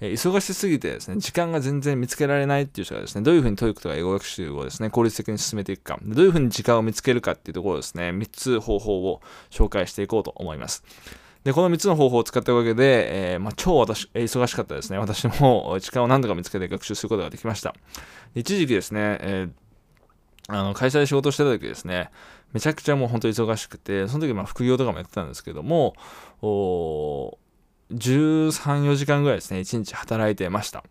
え、忙しすぎてですね、時間が全然見つけられないっていう人がですね、どういうふうに TOEIC とか英語学習をですね、効率的に進めていくか、どういうふうに時間を見つけるかっていうところですね、3つ方法を紹介していこうと思います。で、この3つの方法を使ったおかげで、えー、まあ、超私、忙しかったですね。私も 時間を何とか見つけて学習することができました。一時期ですね、えー、あの会社で仕事してた時ですね、めちゃくちゃもう本当に忙しくて、その時ま副業とかもやってたんですけども、13、4時間ぐらいですね、1日働いてました。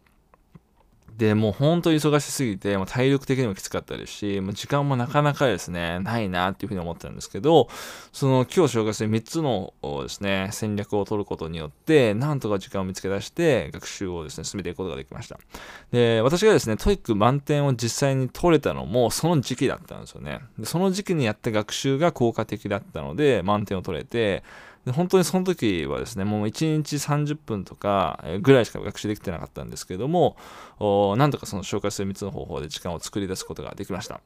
で、もう本当に忙しすぎて、もう体力的にもきつかったですし、もう時間もなかなかですね、ないなっていうふうに思ったんですけど、その今日紹介する3つのですね、戦略を取ることによって、なんとか時間を見つけ出して、学習をですね、進めていくことができました。で、私がですね、 TOEIC 満点を実際に取れたのも、その時期だったんですよね。でその時期にやった学習が効果的だったので、満点を取れて、で本当にその時はですね、もう1日30分とかぐらいしか学習できてなかったんですけども、なんとかその紹介する3つの方法で時間を作り出すことができました。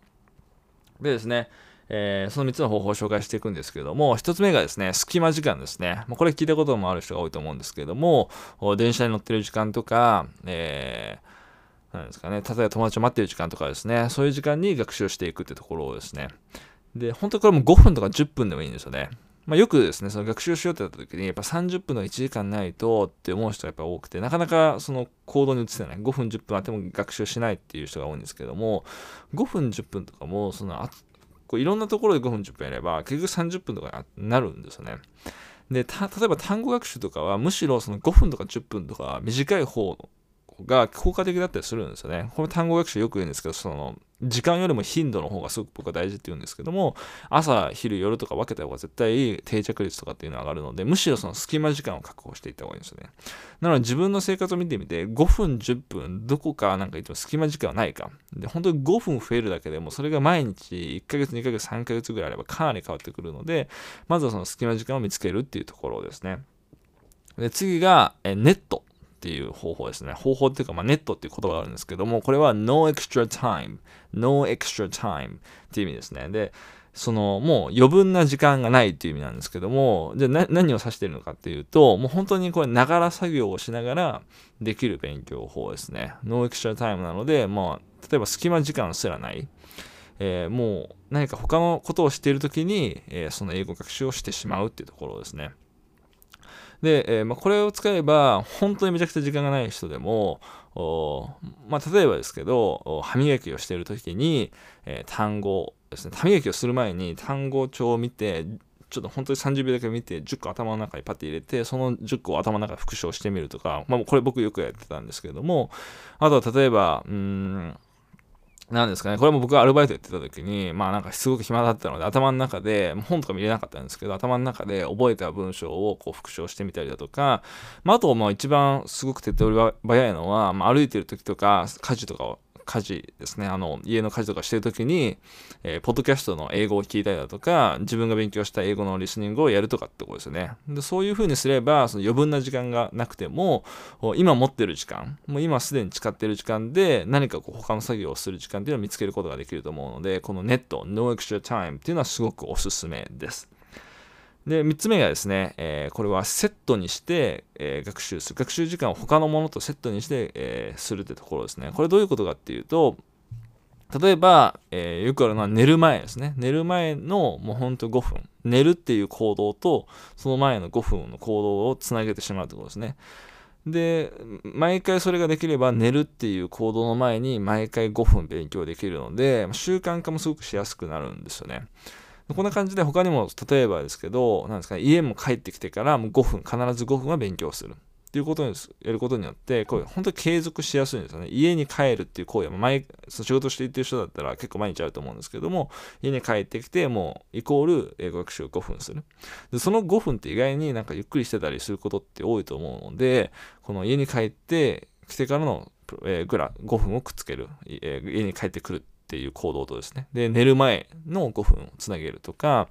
でですね、えー、その3つの方法を紹介していくんですけども、1つ目がですね、隙間時間ですね。これ聞いたこともある人が多いと思うんですけども、電車に乗ってる時間とか、えー、なんですかね、例えば友達を待ってる時間とかですね、そういう時間に学習していくってところをですね、で、本当にこれも5分とか10分でもいいんですよね。まあ、よくですね、その学習しようってなった時に、やっぱ30分の1時間ないとって思う人がやっぱ多くて、なかなかその行動に移せない。5分10分あっても学習しないっていう人が多いんですけども、5分10分とかも、そのあこういろんなところで5分10分やれば、結局30分とかになるんですよね。で、例えば単語学習とかは、むしろその5分とか10分とか短い方が効果的だったりするんですよね。これ単語学習よく言うんですけど、その、時間よりも頻度の方がすごく僕は大事って言うんですけども、朝、昼、夜とか分けた方が絶対定着率とかっていうのは上がるので、むしろその隙間時間を確保していった方がいいんですよね。なので自分の生活を見てみて、5分、10分、どこかなんか言っても隙間時間はないか。で、本当に5分増えるだけでも、それが毎日1ヶ月、2ヶ月、3ヶ月ぐらいあればかなり変わってくるので、まずはその隙間時間を見つけるっていうところですね。で、次が、えネット。っていう方法ですね。方法っていうか、まあ、ネットっていう言葉があるんですけども、これは no extra time, no extra time っていう意味ですね。で、そのもう余分な時間がないっていう意味なんですけども、じゃあ何を指してるのかっていうと、もう本当にこれ、ながら作業をしながらできる勉強法ですね。 no extra time なので、まあ、例えば隙間時間すらない。えー、もう何か他のことをしているときに、えー、その英語学習をしてしまうっていうところですね。で、えー、まあ、これを使えば、本当にめちゃくちゃ時間がない人でも、まあ、例えばですけど、歯磨きをしている時に、えー、単語ですね、歯磨きをする前に単語帳を見て、ちょっと本当に30秒だけ見て、10個頭の中にパッて入れて、その10個を頭の中で復唱してみるとか、まあ、これ僕よくやってたんですけども、あとは例えば、うん、なんですかね、これも僕がアルバイトやってた時に、まあなんかすごく暇だったので、頭の中で、本とか見れなかったんですけど、頭の中で覚えた文章をこう復唱してみたりだとか、まああと、まあ一番すごく手っ取り早いのは、まあ歩いてる時とか、家事とかを家事ですね、あの、家の家事とかしてるときに、えー、ポッドキャストの英語を聞いたりだとか、自分が勉強した英語のリスニングをやるとかってことですよね。で、そういう風にすれば、その余分な時間がなくても、今持ってる時間、もう今すでに使ってる時間で、何かこう他の作業をする時間っていうのを見つけることができると思うので、このネット、No Extra Time っていうのはすごくおすすめです。で、3つ目がですね、えー、これはセットにして、えー、学習する。学習時間を他のものとセットにして、えー、するってところですね。これどういうことかっていうと、例えば、えよくあるのは寝る前ですね。寝る前のもうほんと5分。寝るっていう行動と、その前の5分の行動をつなげてしまうってことですね。で、毎回それができれば寝るっていう行動の前に毎回5分勉強できるので、習慣化もすごくしやすくなるんですよね。こんな感じで他にも例えばですけど、なんですかね、家も帰ってきてからもう5分、必ず5分は勉強する。っていうことにやることによって、これ本当に継続しやすいんですよね。家に帰るっていう行為は、前、その仕事していってる人だったら結構毎日あると思うんですけども、家に帰ってきて、もうイコール英語学習5分する。で、その5分って意外になんかゆっくりしてたりすることって多いと思うので、この家に帰ってきてからの、えー、グラ5分をくっつける、えー、家に帰ってくるっていう行動とですね、で、寝る前の5分をつなげるとか、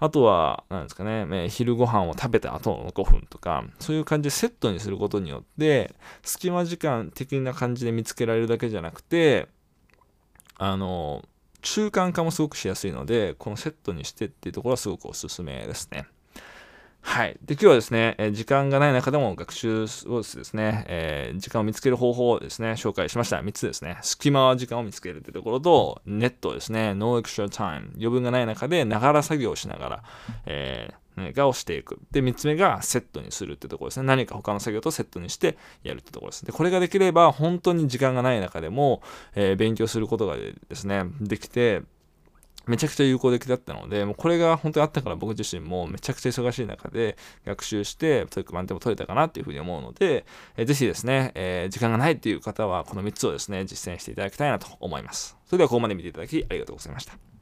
あとは、何ですかね、昼ご飯を食べた後の5分とか、そういう感じでセットにすることによって、隙間時間的な感じで見つけられるだけじゃなくて、あの、中間化もすごくしやすいので、このセットにしてっていうところはすごくおすすめですね。はい。で、今日はですね、え時間がない中でも学習をですね、えー、時間を見つける方法をですね、紹介しました。3つですね。隙間は時間を見つけるというところと、ネットですね、no extra time。余分がない中で、ながら作業をしながら、えー何かをしていく。で、3つ目がセットにするってところですね。何か他の作業とセットにしてやるってところです。で、これができれば、本当に時間がない中でも、えー、勉強することがですね、できて、めちゃくちゃ有効的だったので、もうこれが本当にあったから僕自身もめちゃくちゃ忙しい中で学習して、 TOEIC 満点も取れたかなっていうふうに思うので、えー、ぜひですね、えー、時間がないっていう方はこの3つをですね、実践していただきたいなと思います。それではここまで見ていただきありがとうございました。